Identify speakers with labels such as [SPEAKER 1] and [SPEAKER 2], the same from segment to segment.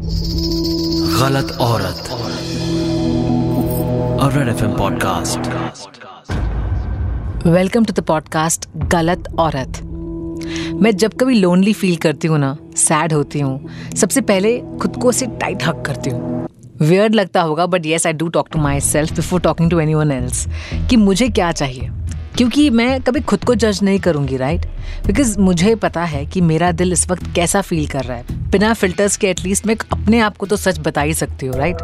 [SPEAKER 1] गलत औरत। और red FM podcast
[SPEAKER 2] welcome to the podcast गलत औरत। मैं जब कभी लोनली फील करती हूँ ना सैड होती हूँ, सबसे पहले खुद को से टाइट हक करती हूँ। वियर्ड लगता होगा but yes I do talk to myself before talking to anyone else कि मुझे क्या चाहिए? क्योंकि मैं कभी खुद को जज नहीं करूँगी राइट बिकॉज़ मुझे पता है कि मेरा दिल इस वक्त कैसा फील कर रहा है। बिना फिल्टर्स के एटलीस्ट मैं अपने आप को तो सच बता ही सकती हूँ right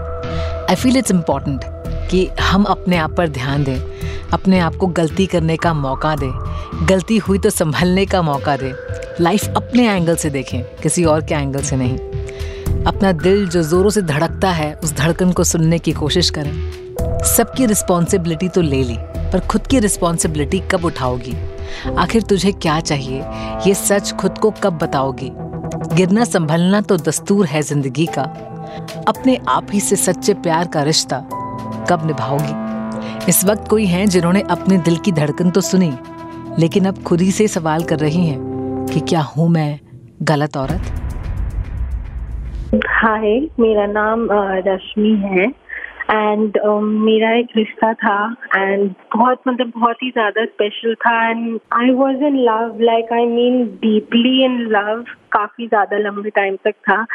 [SPEAKER 2] I feel it's important कि हम अपने आप पर ध्यान दें, अपने आप को गलती करने का मौका दें, गलती हुई तो संभलने का मौका दें। लाइफ अपने एंगल से देखें, किसी और के एंगल से नहीं। अपना दिल जो ज़ोरों से धड़कता है, उस धड़कन को सुनने की कोशिश करें। सबकी रिस्पॉन्सिबिलिटी तो ले ली। पर खुद की रिस्पॉन्सिबिलिटी कब उठाओगी? आखिर तुझे क्या चाहिए? ये सच खुद को कब बताओगी? गिरना संभलना तो दस्तूर है ज़िंदगी का। अपने आप ही से सच्चे प्यार का रिश्ता कब निभाओगी? इस वक्त कोई हैं जिन्होंने अपने दिल की धड़कन तो सुनी, लेकिन अब खुद ही से सवाल कर रही हैं कि क्या हूँ मैं गलत औरत?
[SPEAKER 3] हाय, मेरा नाम रश्मि है। एंड uh, मेरा एक रिश्ता था एंड बहुत मतलब बहुत ही ज़्यादा स्पेशल था and I was in love like I mean deeply in love काफ़ी ज़्यादा लंबे टाइम तक था.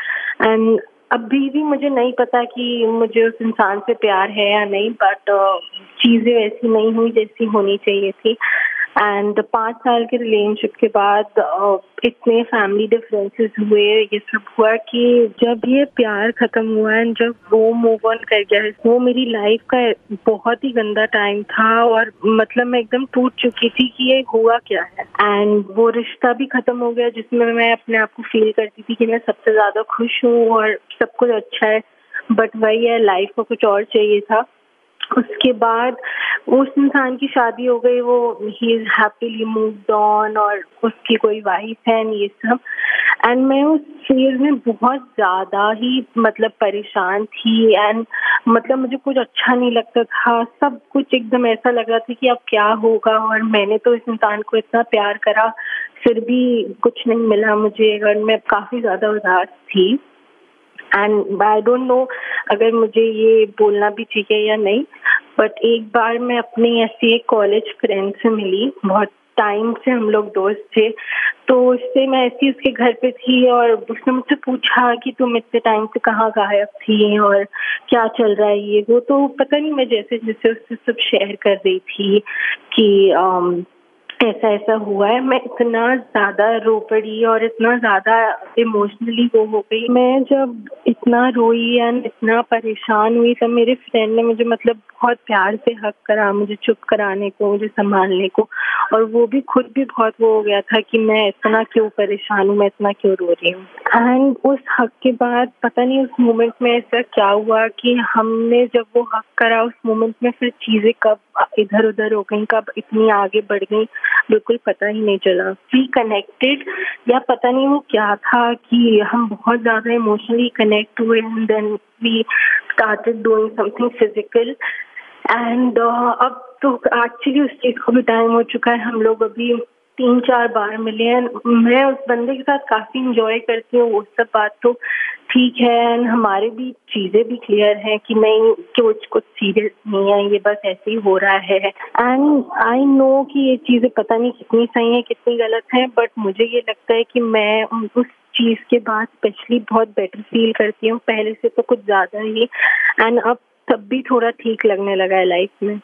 [SPEAKER 3] एंड अभी भी मुझे नहीं पता कि मुझे उस इंसान से प्यार है या नहीं बट uh, चीज़ें ऐसी नहीं हुई जैसी होनी चाहिए थी. एंड पाँच साल के रिलेशनशिप के बाद इतने फैमिली डिफरेंसेस हुए, ये सब हुआ कि जब ये प्यार खत्म हुआ एंड जब वो मूव ऑन कर गया है वो मेरी लाइफ का बहुत ही गंदा टाइम था और मतलब मैं एकदम टूट चुकी थी कि ये हुआ क्या है। एंड वो रिश्ता भी खत्म हो गया, जिसमें मैं अपने आप को फील करती थी कि मैं सबसे ज़्यादा खुश हूँ और सब कुछ अच्छा है बट वही है लाइफ को कुछ और चाहिए था। उसके बाद उस इंसान की शादी हो गई, वो ही इज़ हैप्पीली मूव्ड ऑन और उसकी कोई वाइफ है ये सब। एंड मैं उस फ़ेज़ में बहुत ज़्यादा ही मतलब परेशान थी एंड मतलब मुझे कुछ अच्छा नहीं लगता था। सब कुछ एकदम ऐसा लग रहा था कि अब क्या होगा और मैंने तो इस इंसान को इतना प्यार करा, फिर भी कुछ नहीं मिला मुझे और मैं काफ़ी ज़्यादा उदास थी। एंड आई डोंट नो अगर मुझे ये बोलना भी चाहिए या नहीं बट एक बार मैं अपनी ऐसी एक कॉलेज फ्रेंड से मिली बहुत टाइम से हम लोग दोस्त थे तो उससे मैं ऐसी उसके घर पे थी और उसने मुझसे पूछा कि तुम इतने टाइम से कहाँ गायब थी और क्या चल रहा है ये वो तो पता नहीं मैं जैसे जैसे उससे सब शेयर कर रही थी कि um, ऐसा ऐसा हुआ है? मैं इतना ज़्यादा रो पड़ी और इतना ज़्यादा इमोशनली वो हो गई। मैं जब इतना रोई एंड इतना परेशान हुई, तब मेरे फ्रेंड ने मुझे मतलब बहुत प्यार से हक करा, मुझे चुप कराने को, मुझे संभालने को। और वो भी खुद भी बहुत वो हो गया था कि मैं इतना क्यों परेशान हूँ, मैं इतना क्यों रो रही हूँ। एंड उस हक के बाद पता नहीं उस मोमेंट में ऐसा क्या हुआ कि हमने जब वो हक करा, उस मोमेंट में फिर चीज़ें कब इधर उधर हो गई, कब इतनी आगे बढ़ गई। बिल्कुल पता ही नहीं चला। फ़ी कनेक्टेड या पता नहीं वो क्या था कि हम बहुत ज़्यादा इमोशनली कनेक्ट हुए and then we started doing something physical and अब तो एक्चुअली उस चीज़ को भी टाइम हो चुका है। हम लोग अभी तीन चार बार मिले हैं। मैं उस बंदे के साथ काफ़ी इंजॉय करती हूँ, वो सब बात तो ठीक है एंड हमारे भी चीज़ें भी क्लियर हैं कि नहीं कुछ कुछ सीरियस नहीं है, ये बस ऐसे ही हो रहा है। एंड आई नो कि ये चीज़ें पता नहीं कितनी सही है, कितनी गलत है बट मुझे ये लगता है कि मैं उस चीज़ के बाद स्पेशली बहुत बेटर फील करती हूँ। पहले से तो कुछ ज़्यादा ही एंड अब तब भी थोड़ा ठीक लगने लगा है लाइफ में।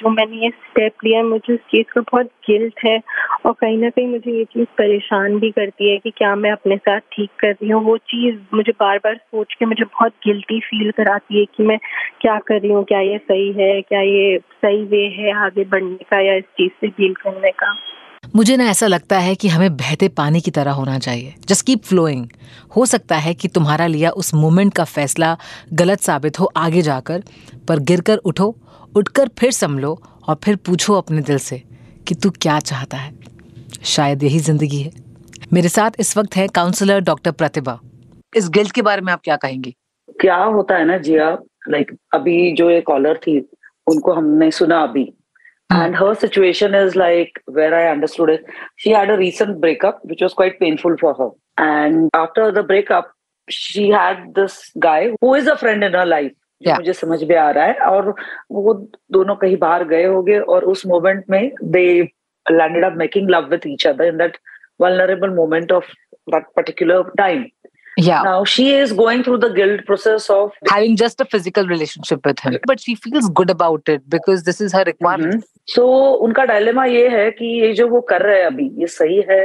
[SPEAKER 3] जो मैंने ये स्टेप लिया मुझे उस चीज़ का बहुत गिल्ट है और कहीं ना कहीं मुझे ये चीज़ परेशान भी करती है कि क्या मैं अपने साथ ठीक कर रही हूँ। वो चीज़ मुझे बार बार सोच के मुझे बहुत गिल्टी फील कराती है कि मैं क्या कर रही हूँ, क्या ये सही है, क्या ये सही वे है आगे बढ़ने का या इस चीज़ से डील करने का।
[SPEAKER 2] मुझे ना ऐसा लगता है कि हमें बहते पानी की तरह होना चाहिए। जस्ट कीप फ्लोइंग हो सकता है कि तुम्हारा लिया उस मोमेंट का फैसला गलत साबित हो आगे जाकर, पर गिरकर उठो उठकर फिर संभलो और फिर पूछो अपने दिल से कि तू क्या चाहता है। शायद यही ज़िंदगी है। मेरे साथ इस वक्त है काउंसलर डॉक्टर प्रतिभा। इस गिल्ट के बारे में आप क्या कहेंगी?
[SPEAKER 4] क्या होता है ना जिया लाइक अभी जो ये कॉलर थी उनको हमने सुना अभी। And her situation is like where I understood it she had a recent breakup which was quite painful for her and after the breakup she had this guy who is a friend in her life
[SPEAKER 2] Yeah.
[SPEAKER 4] मुझे समझ में आ रहा है और वो दोनों कहीं बाहर गए होंगे और उस मोमेंट में they landed up making love with each other in that vulnerable moment of that particular time
[SPEAKER 2] Yeah.
[SPEAKER 4] now she is going through the guilt process of
[SPEAKER 2] Having just a physical relationship with him. But she feels good about it because this is her requirement.
[SPEAKER 4] So उनका dilemma ये है कि ये जो वो कर रहे हैं अभी ये सही है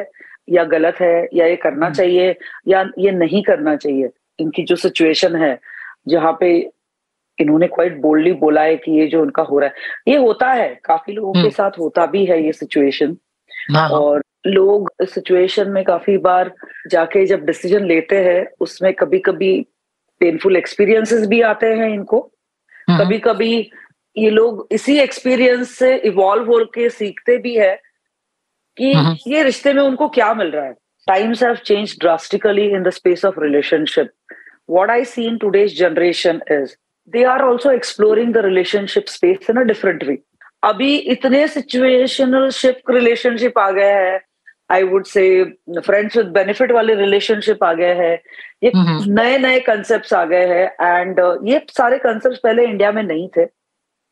[SPEAKER 4] या गलत है या ये करना
[SPEAKER 2] हम्म।
[SPEAKER 4] चाहिए या ये नहीं करना चाहिए इनकी जो सिचुएशन है जहाँ पे इन्होंने क्वाइट बोल्डली बोला है कि ये जो उनका हो रहा है ये होता है काफ़ी लोगों के
[SPEAKER 2] हम्म।
[SPEAKER 4] साथ होता भी है ये सिचुएशन
[SPEAKER 2] हाँ, हाँ.
[SPEAKER 4] और लोग इस सिचुएशन में काफ़ी बार जाके जब डिसीज़न लेते हैं उसमें कभी कभी पेनफुल एक्सपीरियंसेस भी आते हैं इनको
[SPEAKER 2] हम्म.
[SPEAKER 4] कभी कभी ये लोग इसी एक्सपीरियंस से इवॉल्व होके सीखते भी है कि
[SPEAKER 2] हम्म.
[SPEAKER 4] ये रिश्ते में उनको क्या मिल रहा है times have change drastically in the space of relationship what I see in today's generation is they are also exploring the relationship space in a different way अभी इतने सिचुएशनल शिप रिलेशनशिप आ गया है I would say friends with benefit वाले relationship आ गए हैं ये
[SPEAKER 2] हम्म.
[SPEAKER 4] नए नए कंसेप्ट आ गए हैं एंड ये सारे कंसेप्ट पहले इंडिया में नहीं थे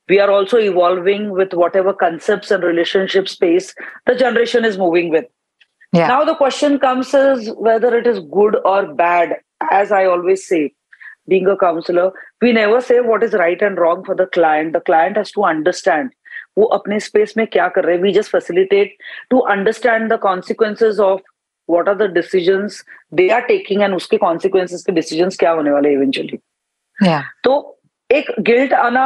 [SPEAKER 4] we are also evolving with whatever concepts and relationship space the generation is moving with
[SPEAKER 2] Yeah.
[SPEAKER 4] now the question comes is whether it is good or bad as i always say being a counselor we never say what is right and wrong for the client. The client has to understand. वो अपने space में क्या कर रहे हैं? We just facilitate to understand the consequences of what are the decisions they are taking and उसके consequences के decisions क्या होने वाले इवेंचुअली
[SPEAKER 2] Yeah.
[SPEAKER 4] तो एक गिल्ट आना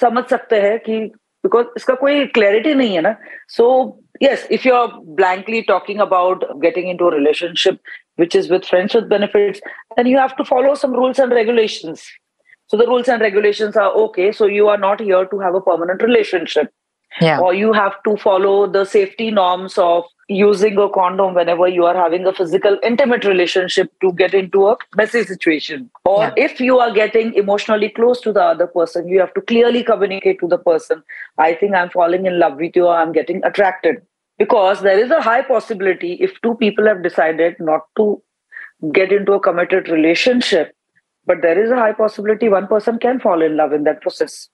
[SPEAKER 4] समझ सकते हैं कि बिकॉज़ इसका कोई क्लैरिटी नहीं है ना. So yes if you are blankly talking about getting in to which is with friends with benefits, then you have to follow some rules and regulations. So the rules and regulations are okay, so you are not here to have a permanent relationship.
[SPEAKER 2] Yeah.
[SPEAKER 4] Or you have to follow the safety norms of using a condom whenever you are having a physical intimate relationship to get into a messy situation or
[SPEAKER 2] yeah.
[SPEAKER 4] if you are getting emotionally close to the other person you have to clearly communicate to the person i think i'm falling in love with you or i'm getting attracted because there is a high possibility if two people have decided not to get into a committed relationship but there is a high possibility one person can fall in love in that process.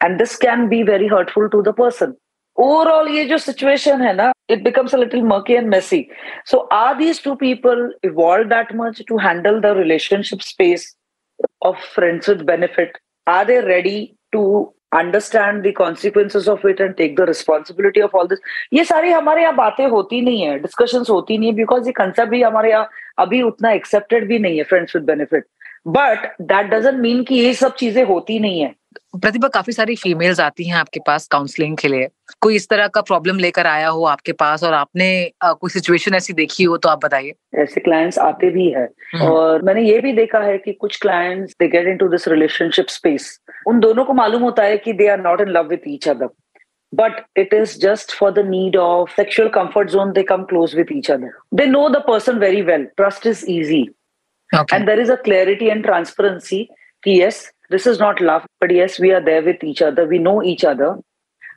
[SPEAKER 4] And this can be very hurtful to the person. Overall ye jo situation hai na it becomes a little murky and messy. So are these two people evolved that much to handle the relationship space of friends with benefit? Are they ready to understand the consequences of it and take the responsibility of all this. ये सारी हमारे यहाँ बातें होती नहीं है discussion होती नहीं है बिकॉज़ ये कंसेप्ट भी हमारे यहाँ अभी उतना एक्सेप्टेड भी नहीं है friends with benefit but that doesn't mean कि ये सब चीज़ें होती नहीं है।
[SPEAKER 2] प्रतिभा काफ़ी सारी फीमेल्स आती हैं आपके पास काउंसलिंग के लिए। कोई इस तरह का प्रॉब्लम लेकर आया हो आपके पास और आपने अ, कोई सिचुएशन ऐसी देखी हो तो आप बताइए।
[SPEAKER 4] ऐसे क्लाइंट्स आते भी है।
[SPEAKER 2] हम्म।
[SPEAKER 4] और मैंने ये भी देखा है कि कुछ clients they get into this relationship space उन दोनों को मालूम होता है कि they are not in love with each other but it is just for the need of sexual comfort zone they come close with each other they know the person very well trust is easy
[SPEAKER 2] Okay.
[SPEAKER 4] and there is a clarity and transparency कि yes this is not love but yes we are there with each other we know each other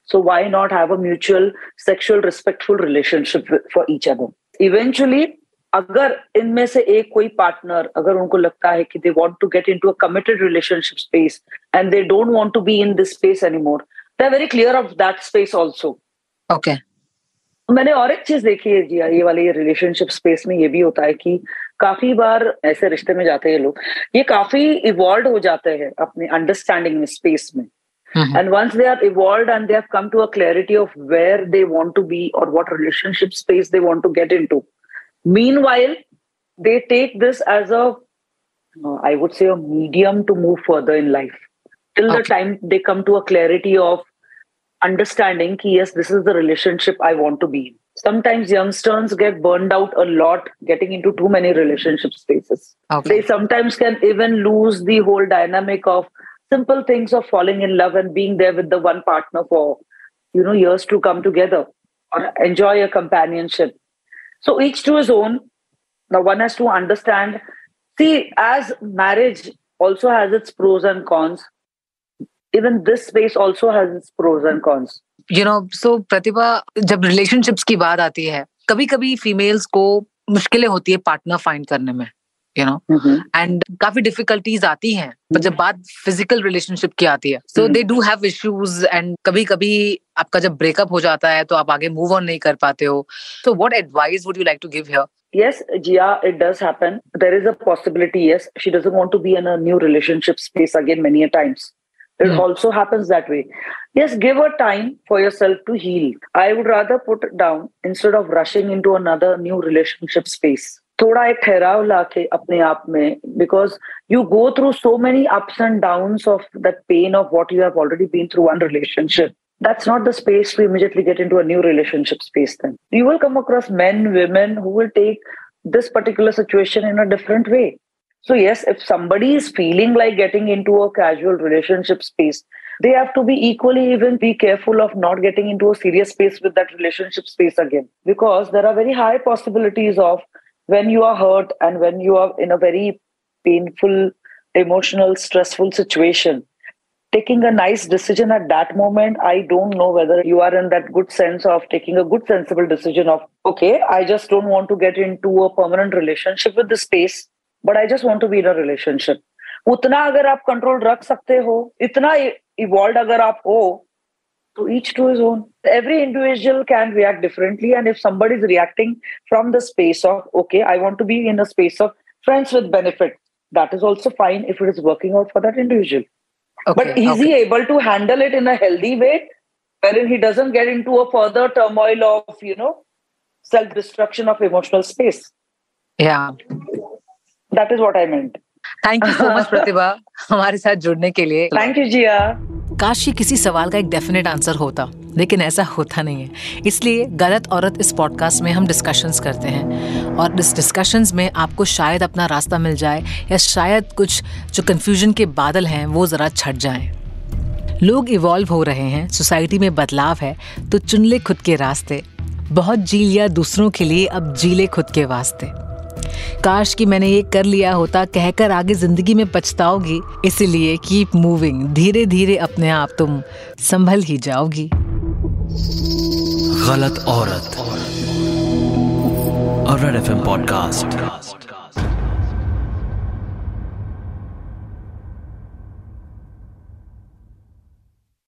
[SPEAKER 4] so why not have a mutual sexual respectful relationship with, for each other eventually अगर इनमें से एक कोई partner अगर उनको लगता है कि they want to get into a committed relationship space and they don't want to be in this space anymore they are very clear of that space also
[SPEAKER 2] Okay.
[SPEAKER 4] मैंने और एक चीज देखी है जी ये वाले रिलेशनशिप स्पेस में ये भी होता है कि काफ़ी बार ऐसे रिश्ते में जाते हैं लोग ये काफ़ी इवॉल्व हो जाते हैं अपने अंडरस्टैंडिंग में स्पेस में। And once they are evolve and they come to a clarity of where they want to be और what relationship space they want to get into meanwhile they take this as a I would say medium to move further in life till the time they come to a clarity of understanding की yes this is the relationship I want to be in sometimes youngsters get burned out a lot getting into too many relationship spaces.
[SPEAKER 2] Okay.
[SPEAKER 4] they sometimes can even lose the whole dynamic of simple things of falling in love and being there with the one partner for you know years to come together or enjoy a companionship. So each to his own. Now one has to understand see as marriage also has its pros and cons even this space also has its pros and cons
[SPEAKER 2] you know so Pratibha जब relationships की बात आती है कभी कभी females को मुश्किलें होती है पार्टनर फाइंड करने में यू नो एंड काफ़ी डिफिकल्टीज आती हैं पर जब बात फ़िज़िकल रिलेशनशिप की आती है so they do have issues and कभी कभी आपका जब ब्रेकअप हो जाता है तो आप आगे मूव ऑन नहीं कर पाते हो तो what advice would you like to give here
[SPEAKER 4] Yes, Gia, it does happen. There is a possibility. Yes, she doesn't want to be in a new relationship space again many a times. It
[SPEAKER 2] Hmm.
[SPEAKER 4] also happens that way. Yes, give her time for yourself to heal. I would rather put it down instead of rushing into another new relationship space. थोड़ा एक ठहराव लाके अपने आप में because you go through so many ups and downs of that pain of what you have already been through one relationship. That's not the space to immediately get into a new relationship space then. You will come across men, women who will take this particular situation in a different way. so, yes, if somebody is feeling like getting into a casual relationship space, they have to be equally even be careful of not getting into a serious space with that relationship space again. Because there are very high possibilities of when you are hurt and when you are in a very painful, emotional, stressful situation, taking a nice decision at that moment, I don't know whether you are in that good sense of taking a good, sensible decision of, okay, I just don't want to get into a permanent relationship with this space, but I just want to be in a relationship. उतना अगर आप control रख सकते हो इतना evolve अगर आप हो to each to his own every individual can react differently and if somebody is reacting from the space of okay i want to be in a space of friends with benefit that is also fine if it is working out for that individual but is he able to handle it in a healthy way wherein he doesn't get into a further turmoil of you know self destruction of emotional space
[SPEAKER 2] या
[SPEAKER 4] That is what i meant.
[SPEAKER 2] Thank you so much Pratibha हमारे साथ जुड़ने के लिए।
[SPEAKER 4] Thank you jia.
[SPEAKER 2] काश ये किसी सवाल का एक डेफिनेट आंसर होता लेकिन ऐसा होता नहीं है। इसलिए गलत औरत इस पॉडकास्ट में हम डिस्कशंस करते हैं। और इस डिस्कशंस में आपको शायद अपना रास्ता मिल जाए या शायद कुछ जो कन्फ्यूज़न के बादल हैं वो ज़रा छट जाएँ। लोग इवॉल्व हो रहे हैं सोसाइटी में बदलाव है तो चुन ले खुद के रास्ते। बहुत जी लिया दूसरों के लिए अब जी ले खुद के वास्ते। काश कि मैंने ये कर लिया होता, कहकर आगे ज़िंदगी में पछताओगी, इसलिए कीप मूविंग धीरे धीरे अपने आप तुम संभल ही जाओगी।
[SPEAKER 1] गलत औरत। पॉडकास्ट।